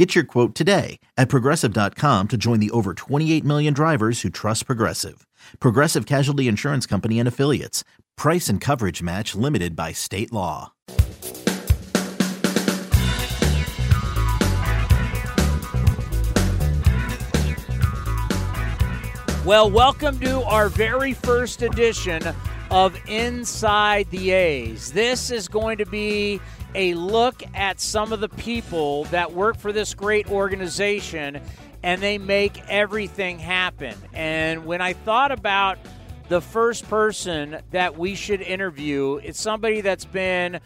Get your quote today at progressive.com to join the over 28 million drivers who trust Progressive. Progressive Casualty Insurance Company and Affiliates. Price and coverage match limited by state law. Well, welcome to our very first edition of Inside the A's. This is going to be a look at some of the people that work for this great organization and they make everything happen. And when I thought about the first person that we should interview, it's somebody that's been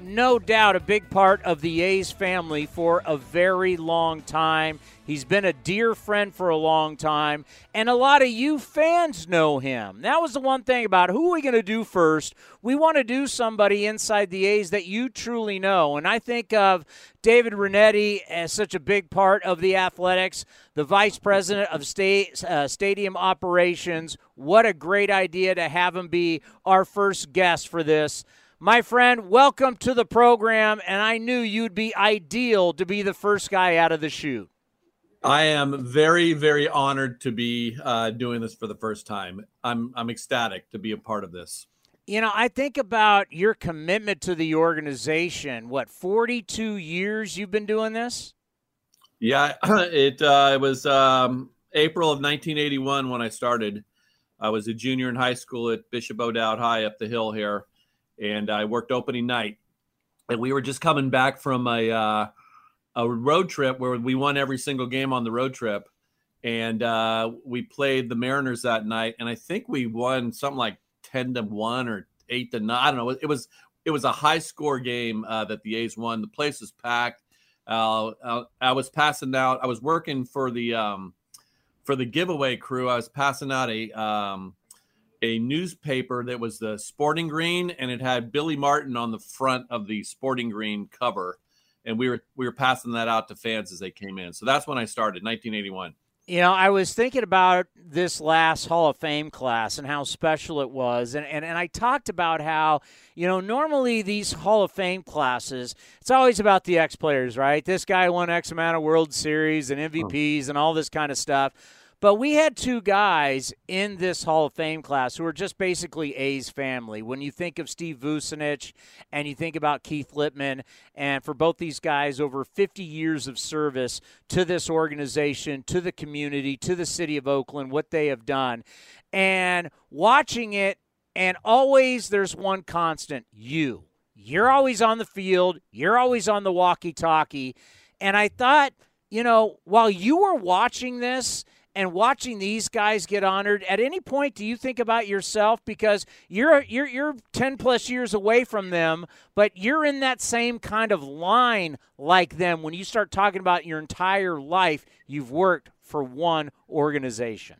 no doubt a big part of the A's family for a very long time. He's been a dear friend for a long time, and a lot of you fans know him. That was the one thing about who are we going to do first? We want to do somebody inside the A's that you truly know. And I think of David Rinetti as such a big part of the athletics, the vice president of state, uh, stadium operations. What a great idea to have him be our first guest for this. My friend, welcome to the program, and I knew you'd be ideal to be the first guy out of the chute. I am very, very honored to be uh, doing this for the first time. I'm, I'm ecstatic to be a part of this. You know, I think about your commitment to the organization. What, 42 years you've been doing this? Yeah, it, uh, it was um, April of 1981 when I started. I was a junior in high school at Bishop O'Dowd High up the hill here and I worked opening night. And we were just coming back from a uh, a road trip where we won every single game on the road trip, and uh, we played the Mariners that night, and I think we won something like ten to one or eight to nine. I don't know. It was it was a high score game uh, that the A's won. The place was packed. Uh, uh, I was passing out. I was working for the um, for the giveaway crew. I was passing out a um, a newspaper that was the Sporting Green, and it had Billy Martin on the front of the Sporting Green cover, and we were we were passing that out to fans as they came in. So that's when I started, 1981. You know, I was thinking about this last Hall of Fame class and how special it was. And, and, and I talked about how, you know, normally these Hall of Fame classes, it's always about the X players, right? This guy won X amount of World Series and MVPs and all this kind of stuff. But we had two guys in this Hall of Fame class who are just basically A's family. When you think of Steve Vucinich and you think about Keith Lieppman, and for both these guys, over 50 years of service to this organization, to the community, to the city of Oakland, what they have done. And watching it, and always there's one constant you. You're always on the field, you're always on the walkie talkie. And I thought, you know, while you were watching this, and watching these guys get honored at any point do you think about yourself? Because you're you're you're 10 plus years away from them but you're in that same kind of line like them when you start talking about your entire life you've worked for one organization.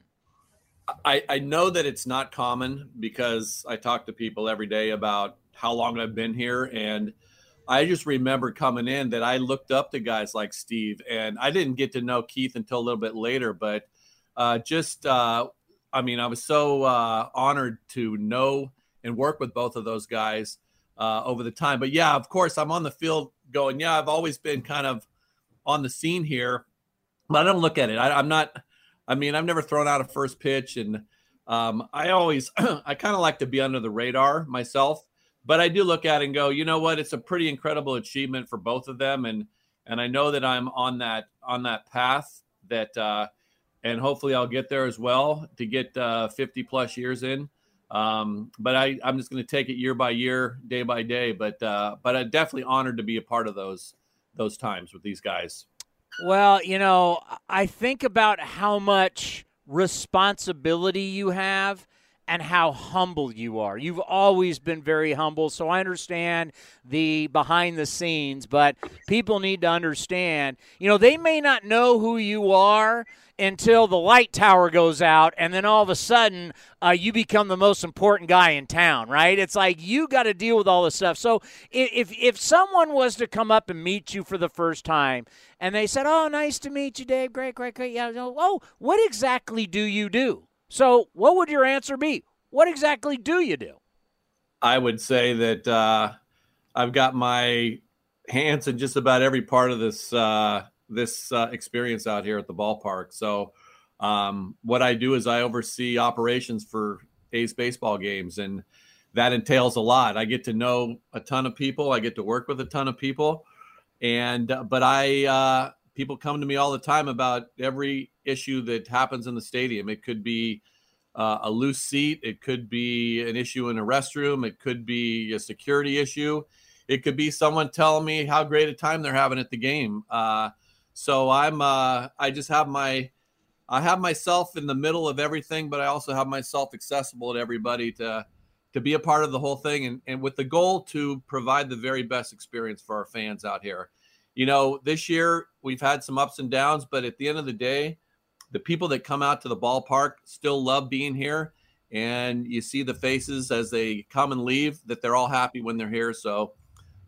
I, I know that it's not common because I talk to people every day about how long I've been here and I just remember coming in that I looked up to guys like Steve and I didn't get to know Keith until a little bit later, but uh, just, uh, I mean, I was so uh, honored to know and work with both of those guys uh, over the time. But yeah, of course, I'm on the field going, yeah, I've always been kind of on the scene here, but I don't look at it. I, am not, I mean, I've never thrown out a first pitch. And um, I always, I kind of like to be under the radar myself. But I do look at it and go, you know what? It's a pretty incredible achievement for both of them, and and I know that I'm on that on that path that uh, and hopefully I'll get there as well to get uh, 50 plus years in. Um, but I, I'm just going to take it year by year, day by day. But uh, but I'm definitely honored to be a part of those those times with these guys. Well, you know, I think about how much responsibility you have and how humble you are. You've always been very humble, so I understand the behind the scenes, but people need to understand, you know, they may not know who you are until the light tower goes out, and then all of a sudden uh, you become the most important guy in town, right? It's like you got to deal with all this stuff. So if if someone was to come up and meet you for the first time, and they said, "Oh, nice to meet you, Dave. Great, great, great." Yeah. Oh, what exactly do you do? So, what would your answer be? What exactly do you do? I would say that uh, I've got my hands in just about every part of this uh, this uh, experience out here at the ballpark. So, um, what I do is I oversee operations for A's baseball games, and that entails a lot. I get to know a ton of people. I get to work with a ton of people, and uh, but I uh, people come to me all the time about every issue that happens in the stadium. It could be uh, a loose seat, it could be an issue in a restroom, it could be a security issue, it could be someone telling me how great a time they're having at the game. Uh, so I'm uh, I just have my I have myself in the middle of everything, but I also have myself accessible to everybody to to be a part of the whole thing, and, and with the goal to provide the very best experience for our fans out here. You know, this year we've had some ups and downs, but at the end of the day, the people that come out to the ballpark still love being here, and you see the faces as they come and leave that they're all happy when they're here. So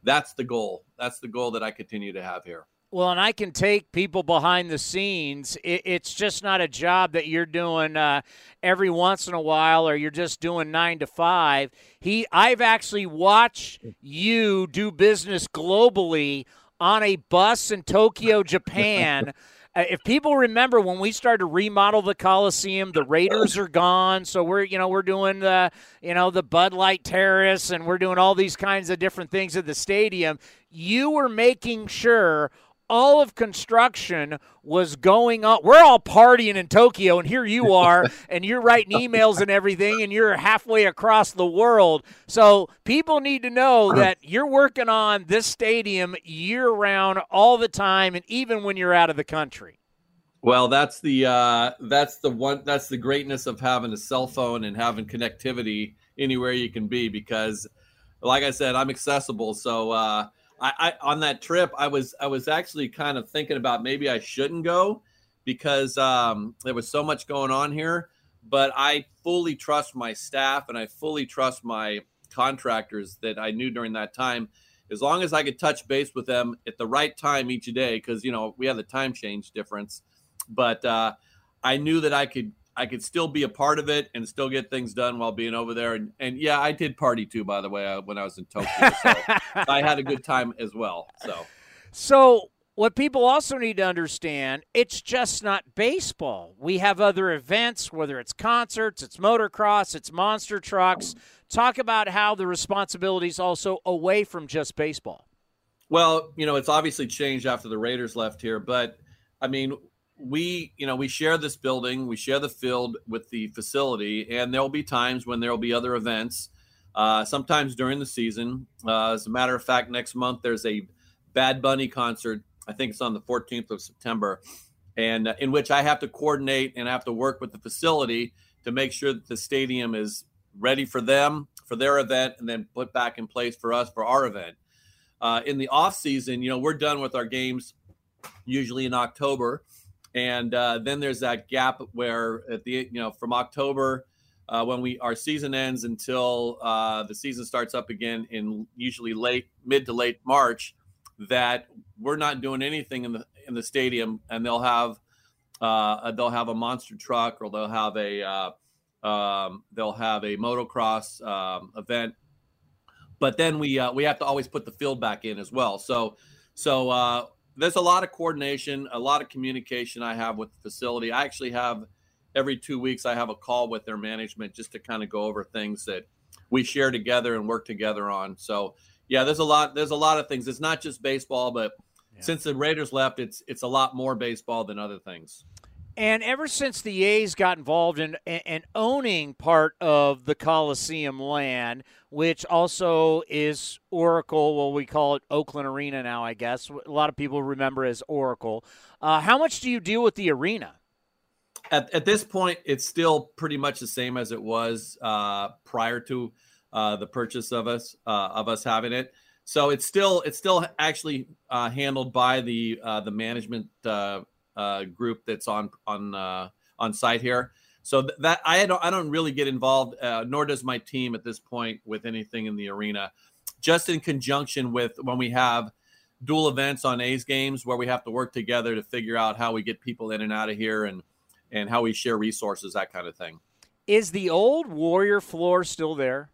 that's the goal. That's the goal that I continue to have here. Well, and I can take people behind the scenes. It, it's just not a job that you're doing uh, every once in a while, or you're just doing nine to five. He, I've actually watched you do business globally on a bus in Tokyo, Japan. Uh, if people remember when we started to remodel the Coliseum, the Raiders are gone. So we're, you know, we're doing the, you know, the Bud Light Terrace and we're doing all these kinds of different things at the stadium. You were making sure all of construction was going on. We're all partying in Tokyo, and here you are, and you're writing emails and everything, and you're halfway across the world. So people need to know that you're working on this stadium year round, all the time, and even when you're out of the country. Well, that's the uh, that's the one that's the greatness of having a cell phone and having connectivity anywhere you can be because, like I said, I'm accessible. So uh, I, I on that trip, I was I was actually kind of thinking about maybe I shouldn't go because um, there was so much going on here. But I fully trust my staff and I fully trust my contractors that I knew during that time. As long as I could touch base with them at the right time each day, because you know we have the time change difference, but uh, I knew that I could I could still be a part of it and still get things done while being over there. And, and yeah, I did party too, by the way, uh, when I was in Tokyo. So I had a good time as well. So, so what people also need to understand, it's just not baseball. We have other events, whether it's concerts, it's motocross, it's monster trucks. Talk about how the responsibilities also away from just baseball. Well, you know, it's obviously changed after the Raiders left here, but I mean, we you know we share this building we share the field with the facility and there'll be times when there'll be other events uh, sometimes during the season. Uh, as a matter of fact next month there's a bad bunny concert. I think it's on the 14th of september and uh, in which i have to coordinate and have to work with the facility to make sure that the stadium is ready for them for their event and then put back in place for us for our event. Uh, in the off season you know we're done with our games usually in october and uh, then there's that gap where at the you know from October uh, when we our season ends until uh, the season starts up again in usually late mid to late March that we're not doing anything in the in the stadium and they'll have uh, they'll have a monster truck or they'll have a uh, um, they'll have a motocross um, event. But then we uh, we have to always put the field back in as well. So so there's a lot of coordination, a lot of communication I have with the facility. I actually have every two weeks I have a call with their management just to kind of go over things that we share together and work together on. So yeah, there's a lot there's a lot of things. It's not just baseball, but yeah. since the Raiders left, it's it's a lot more baseball than other things. And ever since the A's got involved in, in, owning part of the Coliseum land, which also is Oracle, well, we call it Oakland Arena now, I guess. A lot of people remember as Oracle. Uh, how much do you deal with the arena? at, at this point, it's still pretty much the same as it was uh, prior to uh, the purchase of us uh, of us having it. So it's still it's still actually uh, handled by the uh, the management uh, group that's on on uh, on site here. So that I don't I don't really get involved, uh, nor does my team at this point with anything in the arena. Just in conjunction with when we have dual events on A's games where we have to work together to figure out how we get people in and out of here and and how we share resources, that kind of thing. Is the old Warrior floor still there?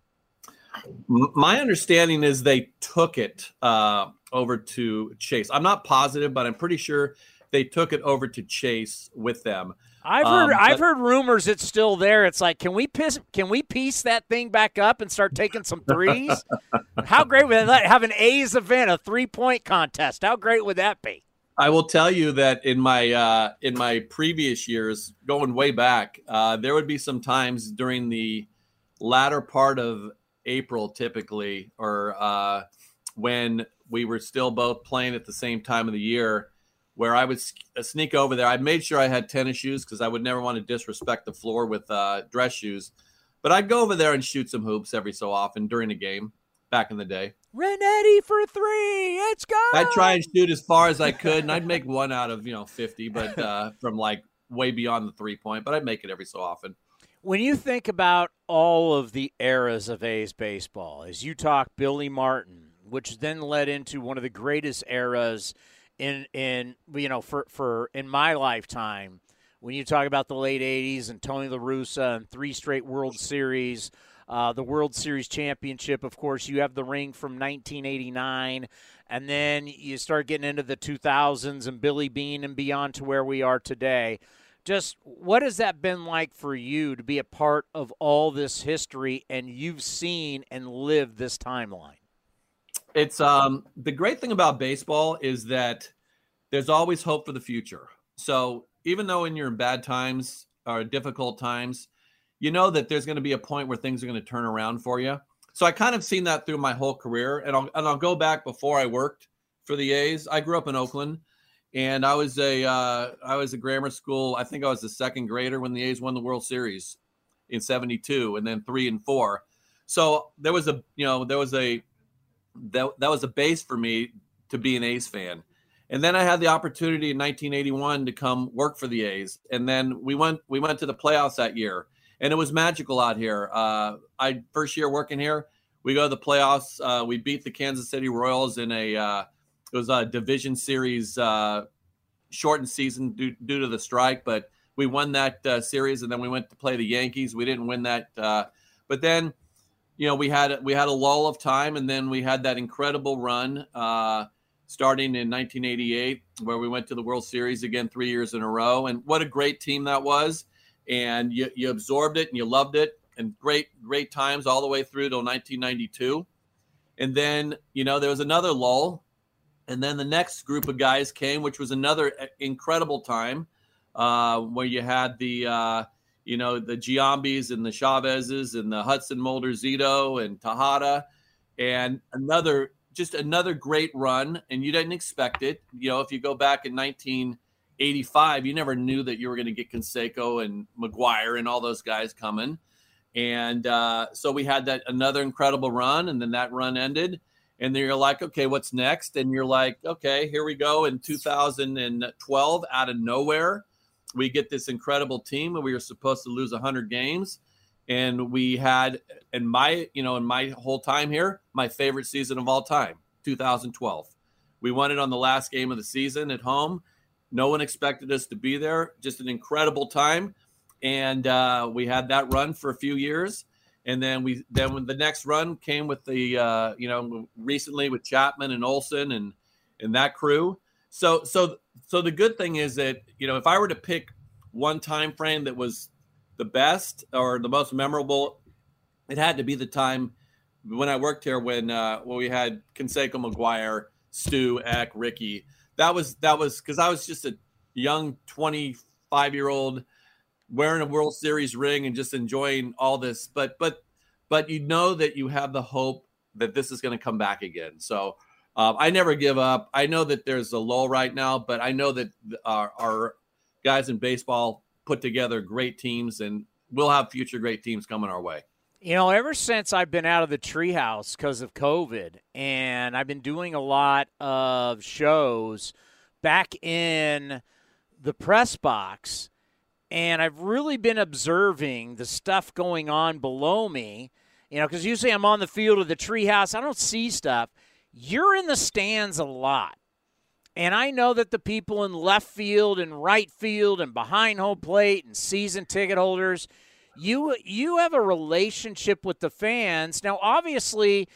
My understanding is they took it uh, over to Chase. I'm not positive, but I'm pretty sure they took it over to Chase with them. I've heard um, I've heard rumors it's still there. It's like, can we piss, can we piece that thing back up and start taking some threes? How great would that have an A's event, a three point contest? How great would that be? I will tell you that in my uh, in my previous years, going way back, uh, there would be some times during the latter part of April, typically, or uh, when we were still both playing at the same time of the year, where I would uh, sneak over there. I made sure I had tennis shoes because I would never want to disrespect the floor with uh, dress shoes. But I'd go over there and shoot some hoops every so often during a game back in the day. Rinetti for three. It's gone. I'd try and shoot as far as I could, and I'd make one out of you know fifty, but uh, from like way beyond the three point. But I'd make it every so often. When you think about all of the eras of A's baseball, as you talk Billy Martin, which then led into one of the greatest eras in in you know for for in my lifetime. When you talk about the late '80s and Tony La Russa and three straight World Series, uh, the World Series championship. Of course, you have the ring from 1989, and then you start getting into the 2000s and Billy Beane and beyond to where we are today. Just what has that been like for you to be a part of all this history and you've seen and lived this timeline? It's um, the great thing about baseball is that there's always hope for the future. So even though in your bad times or difficult times, you know that there's going to be a point where things are going to turn around for you. So I kind of seen that through my whole career, and I'll and I'll go back before I worked for the A's. I grew up in Oakland, and I was a uh, I was a grammar school. I think I was a second grader when the A's won the World Series in '72, and then three and four. So there was a you know there was a that that was a base for me to be an A's fan. And then I had the opportunity in 1981 to come work for the A's, and then we went we went to the playoffs that year and it was magical out here. Uh, I first year working here, we go to the playoffs. Uh, we beat the Kansas City Royals in a uh, it was a division series uh, shortened season due, due, to the strike, but we won that uh, series, and then we went to play the Yankees. We didn't win that, uh, but then you know we had we had a lull of time, and then we had that incredible run. Starting in 1988, where we went to the World Series again three years in a row, and what a great team that was! and you, you absorbed it and you loved it and great great times all the way through till 1992 and then you know there was another lull and then the next group of guys came which was another uh, incredible time uh, where you had the uh, you know the Giambis and the Chavezes and the Hudson Mulder Zito and Tejada and another just another great run and you didn't expect it you know if you go back in 1985, you never knew that you were going to get Canseco and McGwire and all those guys coming. And uh, so we had that another incredible run, and then that run ended. And then you're like, okay, what's next? And you're like, okay, here we go. In 2012, out of nowhere, we get this incredible team, and we were supposed to lose 100 games. And we had, in my, you know, in my whole time here, my favorite season of all time, 2012. We won it on the last game of the season at home no one expected us to be there. Just an incredible time, and uh, we had that run for a few years. And then we then when the next run came with the uh, you know recently with Chapman and Olson and and that crew. So so so the good thing is that you know if I were to pick one time frame that was the best or the most memorable, it had to be the time when I worked here when uh, when we had Canseco McGwire, Stu, Eck, Ricky. that was that was because I was just a young 25 year old wearing a World Series ring and just enjoying all this. But but but you know that you have the hope that this is going to come back again. So um, I never give up. I know that there's a lull right now, but I know that our, our guys in baseball put together great teams, and we'll have future great teams coming our way. You know, ever since I've been out of the treehouse because of COVID, and I've been doing a lot of shows back in the press box, and I've really been observing the stuff going on below me. You know, because usually I'm on the field of the treehouse, I don't see stuff. You're in the stands a lot. And I know that the people in left field and right field and behind home plate and season ticket holders, you you have a relationship with the fans. Now obviously,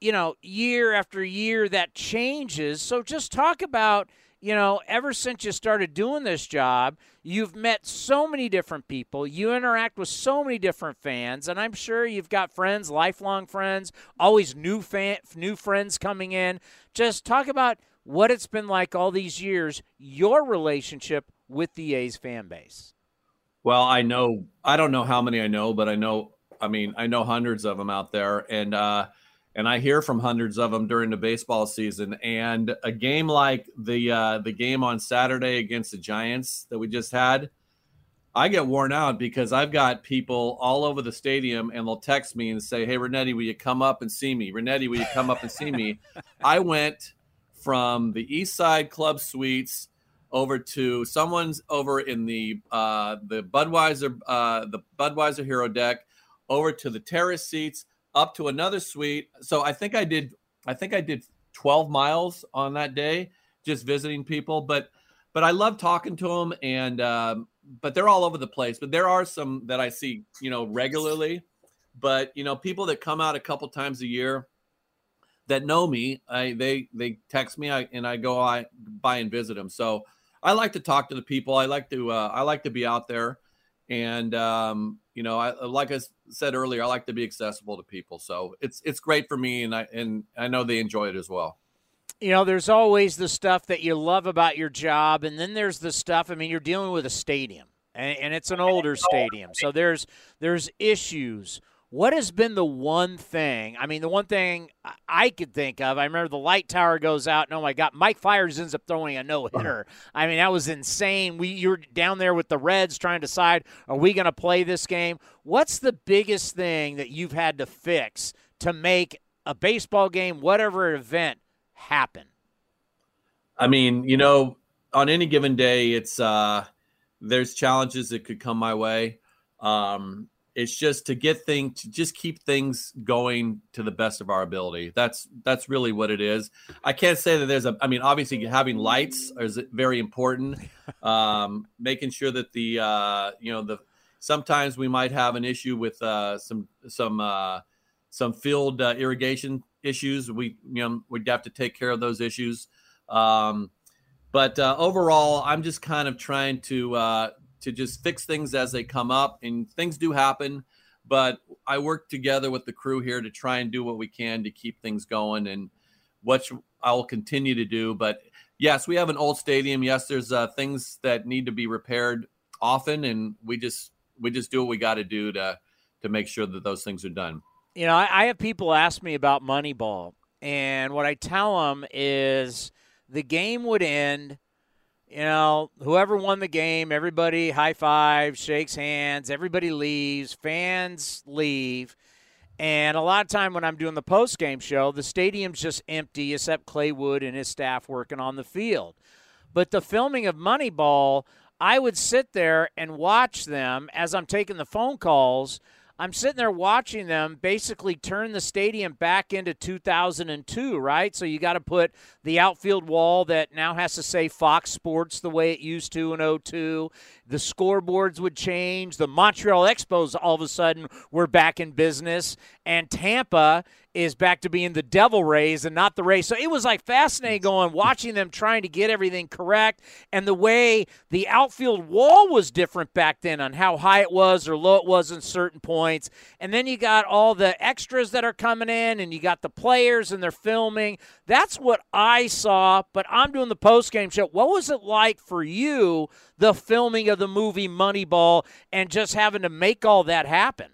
you know, year after year that changes. So just talk about, you know, ever since you started doing this job, you've met so many different people. You interact with so many different fans, and I'm sure you've got friends, lifelong friends, always new fan, new friends coming in. Just talk about what it's been like all these years, your relationship with the A's fan base. Well, I know I don't know how many I know, but I know I mean I know hundreds of them out there, and uh, and I hear from hundreds of them during the baseball season. And a game like the uh, the game on Saturday against the Giants that we just had, I get worn out because I've got people all over the stadium, and they'll text me and say, "Hey, Rinetti, will you come up and see me? Rinetti, will you come up and see me?" I went from the East Side Club Suites over to someone's over in the uh, the Budweiser uh, the Budweiser Hero Deck, over to the terrace seats, up to another suite. So I think I did I think I did 12 miles on that day, just visiting people. But but I love talking to them, and um, but they're all over the place. But there are some that I see you know regularly. But you know people that come out a couple times a year that know me, I they they text me I, and I go I by and visit them. So I like to talk to the people. I like to uh, I like to be out there, and um, you know, I uh, like I said earlier, I like to be accessible to people. So it's it's great for me, and I and I know they enjoy it as well. You know, there's always the stuff that you love about your job, and then there's the stuff. I mean, you're dealing with a stadium, and, and it's an older stadium, so there's there's issues what has been the one thing? I mean, the one thing I could think of. I remember the light tower goes out, and oh my God, Mike Fiers ends up throwing a no hitter. I mean, that was insane. We you're down there with the Reds trying to decide are we going to play this game? What's the biggest thing that you've had to fix to make a baseball game, whatever event, happen? I mean, you know, on any given day, it's uh, there's challenges that could come my way. Um, it's just to get things to just keep things going to the best of our ability. That's that's really what it is. I can't say that there's a i mean obviously having lights is very important um, making sure that the uh, you know the sometimes we might have an issue with uh, some some uh, some field uh, irrigation issues. We you know we'd have to take care of those issues. Um, but uh, overall i'm just kind of trying to uh, to just fix things as they come up, and things do happen. But I work together with the crew here to try and do what we can to keep things going, and what I will continue to do. But yes, we have an old stadium. Yes, there's uh, things that need to be repaired often, and we just we just do what we got to do to to make sure that those things are done. You know, I, I have people ask me about Moneyball, and what I tell them is the game would end you know, whoever won the game, everybody high five, shakes hands, everybody leaves, fans leave. And a lot of time when I'm doing the post game show, the stadium's just empty except Clay Wood and his staff working on the field. But the filming of Moneyball, I would sit there and watch them as I'm taking the phone calls I'm sitting there watching them basically turn the stadium back into 2002, right? So you got to put the outfield wall that now has to say Fox Sports the way it used to in 02. The scoreboards would change. The Montreal Expos all of a sudden were back in business. And Tampa is back to being the Devil Rays and not the Rays. So it was like fascinating going, watching them trying to get everything correct. And the way the outfield wall was different back then on how high it was or low it was in certain points. And then you got all the extras that are coming in and you got the players and they're filming. That's what I saw, but I'm doing the post game show. What was it like for you, the filming of the movie Moneyball, and just having to make all that happen?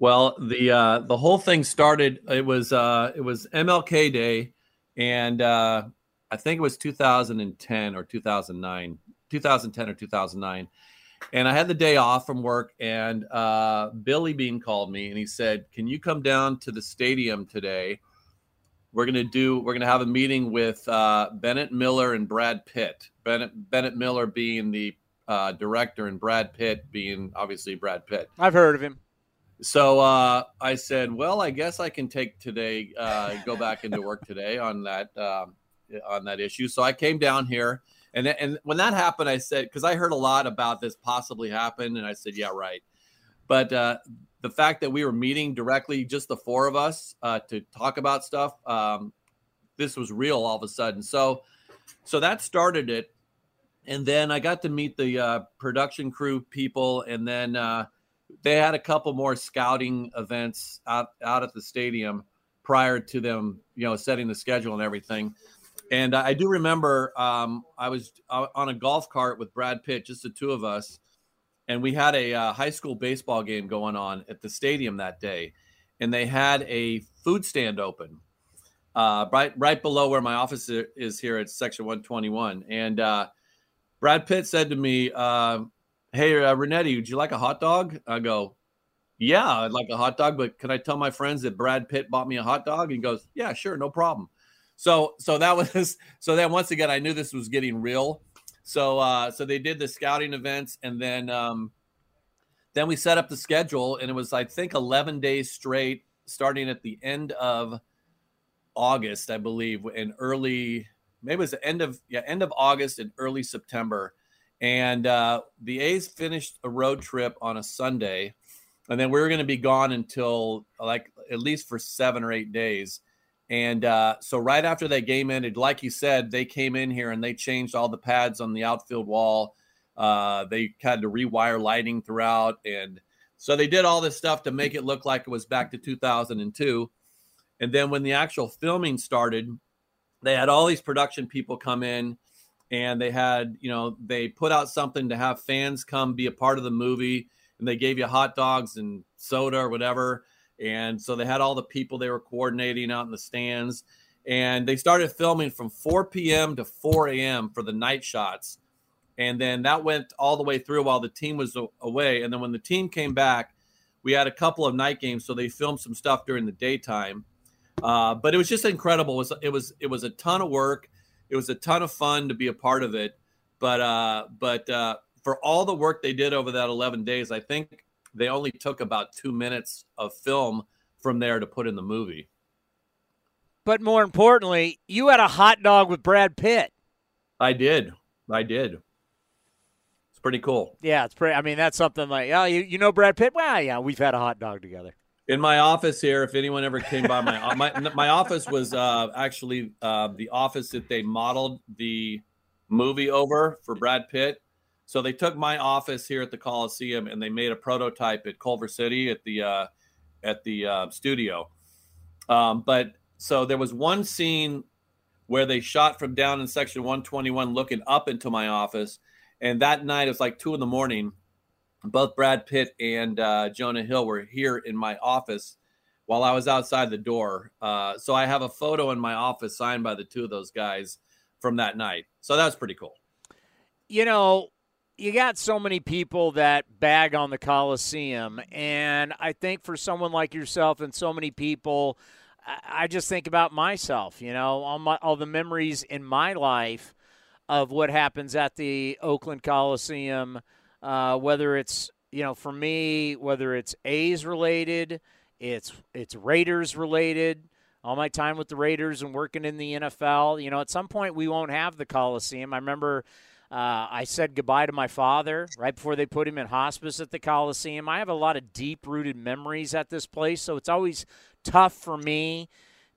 Well, the uh, the whole thing started. It was uh, it was MLK Day, and uh, I think it was 2010 or 2009, 2010 or 2009, And I had the day off from work, and uh, Billy Beane called me and he said, Can you come down to the stadium today? We're gonna do. We're gonna have a meeting with uh, Bennett Miller and Brad Pitt. Bennett Bennett Miller being the uh, director and Brad Pitt being obviously Brad Pitt. I've heard of him. So uh, I said, well, I guess I can take today, uh, go back into work today on that um, on that issue. So I came down here, and and when that happened, I said because I heard a lot about this possibly happened, and I said, yeah, right. But uh, the fact that we were meeting directly, just the four of us, uh, to talk about stuff, um, this was real all of a sudden. So, so that started it, and then I got to meet the uh, production crew people, and then uh, they had a couple more scouting events out out at the stadium prior to them, you know, setting the schedule and everything. And I do remember um, I was uh, on a golf cart with Brad Pitt, just the two of us, and we had a uh, high school baseball game going on at the stadium that day, and they had a food stand open uh, right right below where my office is here at Section 121. And uh, Brad Pitt said to me, uh, "Hey, uh, Rinetti, would you like a hot dog?" I go, "Yeah, I'd like a hot dog, but can I tell my friends that Brad Pitt bought me a hot dog?" He goes, "Yeah, sure, no problem." So so that was so then once again I knew this was getting real. So uh so they did the scouting events and then um then we set up the schedule and it was I think 11 days straight starting at the end of August, I believe, in early maybe it was the end of yeah, end of August and early September. And uh the A's finished a road trip on a Sunday and then we were going to be gone until like at least for 7 or 8 days and uh, so, right after that game ended, like you said, they came in here and they changed all the pads on the outfield wall. Uh, they had to rewire lighting throughout. And so, they did all this stuff to make it look like it was back to 2002. And then, when the actual filming started, they had all these production people come in and they had, you know, they put out something to have fans come be a part of the movie. And they gave you hot dogs and soda or whatever and so they had all the people they were coordinating out in the stands. And they started filming from 4 p.m. to 4 a.m. for the night shots. And then that went all the way through while the team was away. And then when the team came back, we had a couple of night games. So they filmed some stuff during the daytime. Uh, but it was just incredible. It was, it was it was a ton of work. It was a ton of fun to be a part of it. But uh, but uh, for all the work they did over that 11 days, I think they only took about two minutes of film from there to put in the movie. But more importantly, you had a hot dog with Brad Pitt. I did. I did. It's pretty cool. Yeah, it's pretty. I mean, that's something like, oh, you, you know Brad Pitt? Well, yeah, we've had a hot dog together. In my office here, if anyone ever came by my my my office was uh, actually uh, the office that they modeled the movie over for Brad Pitt. So they took my office here at the Coliseum and they made a prototype at Culver City at the uh, at the uh, studio. Um, but so there was one scene where they shot from down in section 121 looking up into my office. And that night, it was like two in the morning. Both Brad Pitt and uh, Jonah Hill were here in my office while I was outside the door. Uh, so I have a photo in my office signed by the two of those guys from that night. So that was pretty cool. You know, you got so many people that bag on the Coliseum, and I think for someone like yourself and so many people, I just think about myself. You know, all my all the memories in my life of what happens at the Oakland Coliseum, uh, whether it's you know for me, whether it's A's related, it's it's Raiders related. All my time with the Raiders and working in the NFL, you know, at some point we won't have the Coliseum. I remember uh, I said goodbye to my father right before they put him in hospice at the Coliseum. I have a lot of deep rooted memories at this place, so it's always tough for me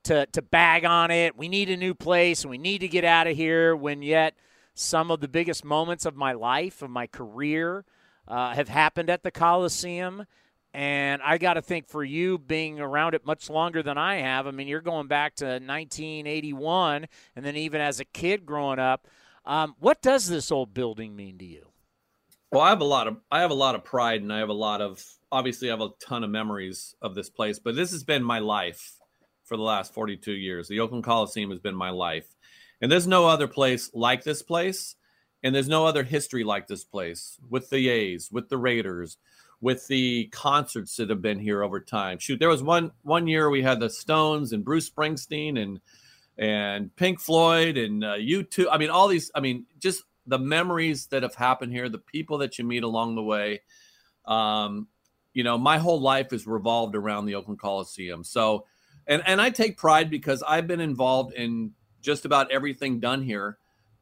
to, to bag on it. We need a new place and we need to get out of here when yet some of the biggest moments of my life, of my career, uh, have happened at the Coliseum. And I got to think for you being around it much longer than I have, I mean, you're going back to 1981, and then even as a kid growing up, um, what does this old building mean to you? Well, I have a lot of I have a lot of pride, and I have a lot of obviously I have a ton of memories of this place. But this has been my life for the last 42 years. The Oakland Coliseum has been my life, and there's no other place like this place. and there's no other history like this place with the A's, with the Raiders, with the concerts that have been here over time. Shoot, there was one one year we had the Stones and Bruce Springsteen and and Pink Floyd and uh, U2. I mean, all these. I mean, just the memories that have happened here, the people that you meet along the way. Um, you know, my whole life is revolved around the Oakland Coliseum. So, and and I take pride because I've been involved in just about everything done here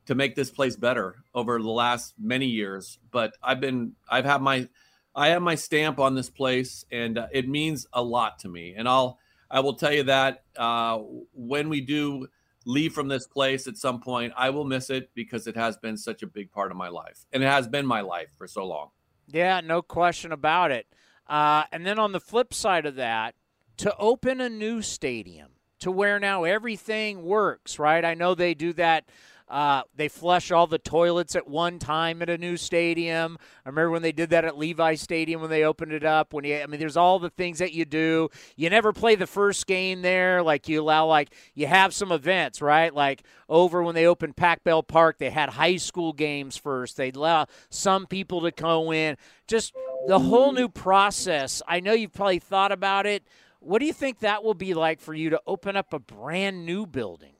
to make this place better over the last many years. But I've been, I've had my, I have my stamp on this place, and uh, it means a lot to me. And I'll, I will tell you that uh, when we do leave from this place at some point, I will miss it because it has been such a big part of my life, and it has been my life for so long. Yeah, no question about it. Uh, and then on the flip side of that, to open a new stadium to where now everything works, right? I know they do that uh, they flush all the toilets at one time at a new stadium. I remember when they did that at Levi Stadium when they opened it up. When you, I mean, there's all the things that you do. You never play the first game there. Like you allow, like you have some events, right? Like over when they opened Pac Bell Park, they had high school games first. They'd allow some people to go in. Just the whole new process. I know you've probably thought about it. What do you think that will be like for you to open up a brand new building?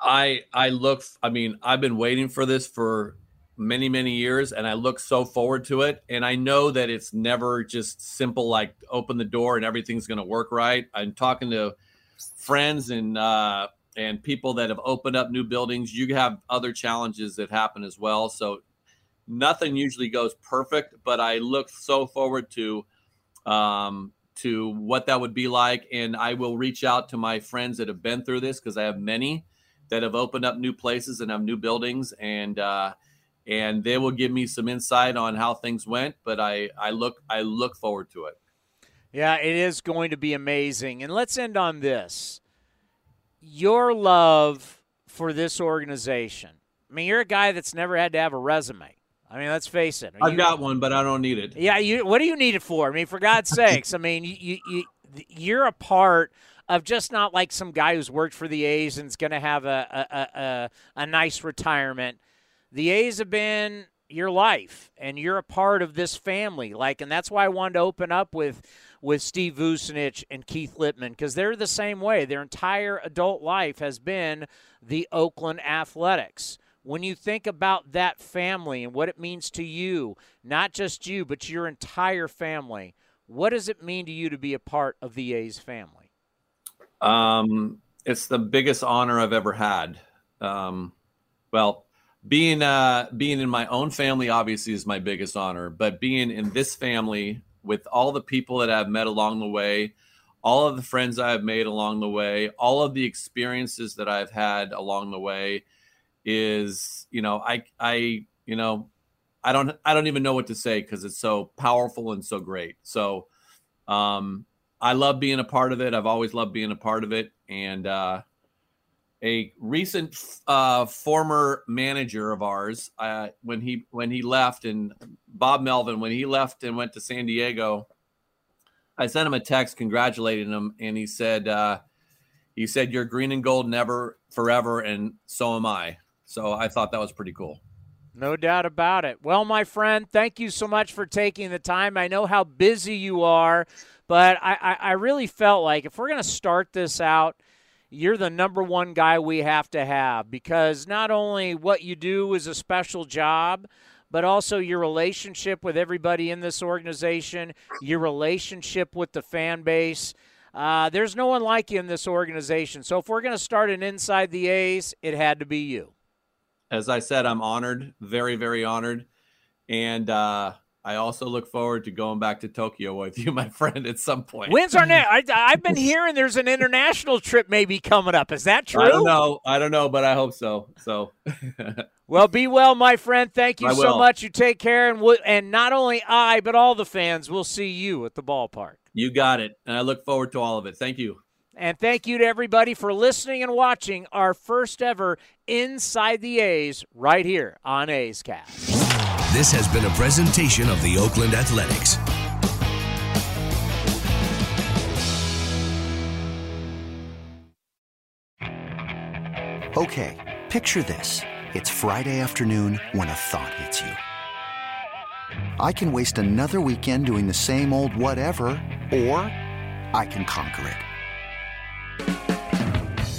I I look. I mean, I've been waiting for this for many many years, and I look so forward to it. And I know that it's never just simple like open the door and everything's going to work right. I'm talking to friends and uh, and people that have opened up new buildings. You have other challenges that happen as well. So nothing usually goes perfect, but I look so forward to um, to what that would be like. And I will reach out to my friends that have been through this because I have many that have opened up new places and have new buildings and uh, and they will give me some insight on how things went but i i look i look forward to it. Yeah it is going to be amazing. And let's end on this. Your love for this organization i mean you're a guy that's never had to have a resume I mean, let's face it. I've got one, but I don't need it. Yeah, you. What do you need it for? I mean, for God's sakes! I mean, you, you you're a part of just not like some guy who's worked for the A's and is going to have a, a, a, a nice retirement. The A's have been your life and you're a part of this family like and that's why i wanted to open up with with steve vucinich and keith lieppman because they're the same way their entire adult life has been the oakland athletics when you think about that family and what it means to you not just you but your entire family what does it mean to you to be a part of the a's family um, it's the biggest honor I've ever had. Um, well, being uh, being in my own family obviously is my biggest honor, but being in this family with all the people that I've met along the way, all of the friends I have made along the way, all of the experiences that I've had along the way is, you know, I I you know, I don't I don't even know what to say because it's so powerful and so great. So um I love being a part of it. I've always loved being a part of it. And uh, a recent uh, former manager of ours, uh, when he when he left, and Bob Melvin, when he left and went to San Diego, I sent him a text congratulating him, and he said, uh, he said, "You're green and gold, never, forever, and so am I." So I thought that was pretty cool. No doubt about it. Well, my friend, thank you so much for taking the time. I know how busy you are. But I, I, I really felt like if we're going to start this out, you're the number one guy we have to have because not only what you do is a special job, but also your relationship with everybody in this organization, your relationship with the fan base. Uh, there's no one like you in this organization. So if we're going to start an inside the A's, it had to be you. As I said, I'm honored, very, very honored. And uh, I also look forward to going back to Tokyo with you, my friend, at some point. When's our next? I, have been hearing there's an international trip maybe coming up. Is that true? I don't know. I don't know, but I hope so. So, well, be well, my friend. Thank you I so will. much. You take care, and we'll, and not only I, but all the fans will see you at the ballpark. You got it, and I look forward to all of it. Thank you. And thank you to everybody for listening and watching our first ever Inside the A's right here on A's Cast. This has been a presentation of the Oakland Athletics. Okay, picture this. It's Friday afternoon when a thought hits you. I can waste another weekend doing the same old whatever, or I can conquer it.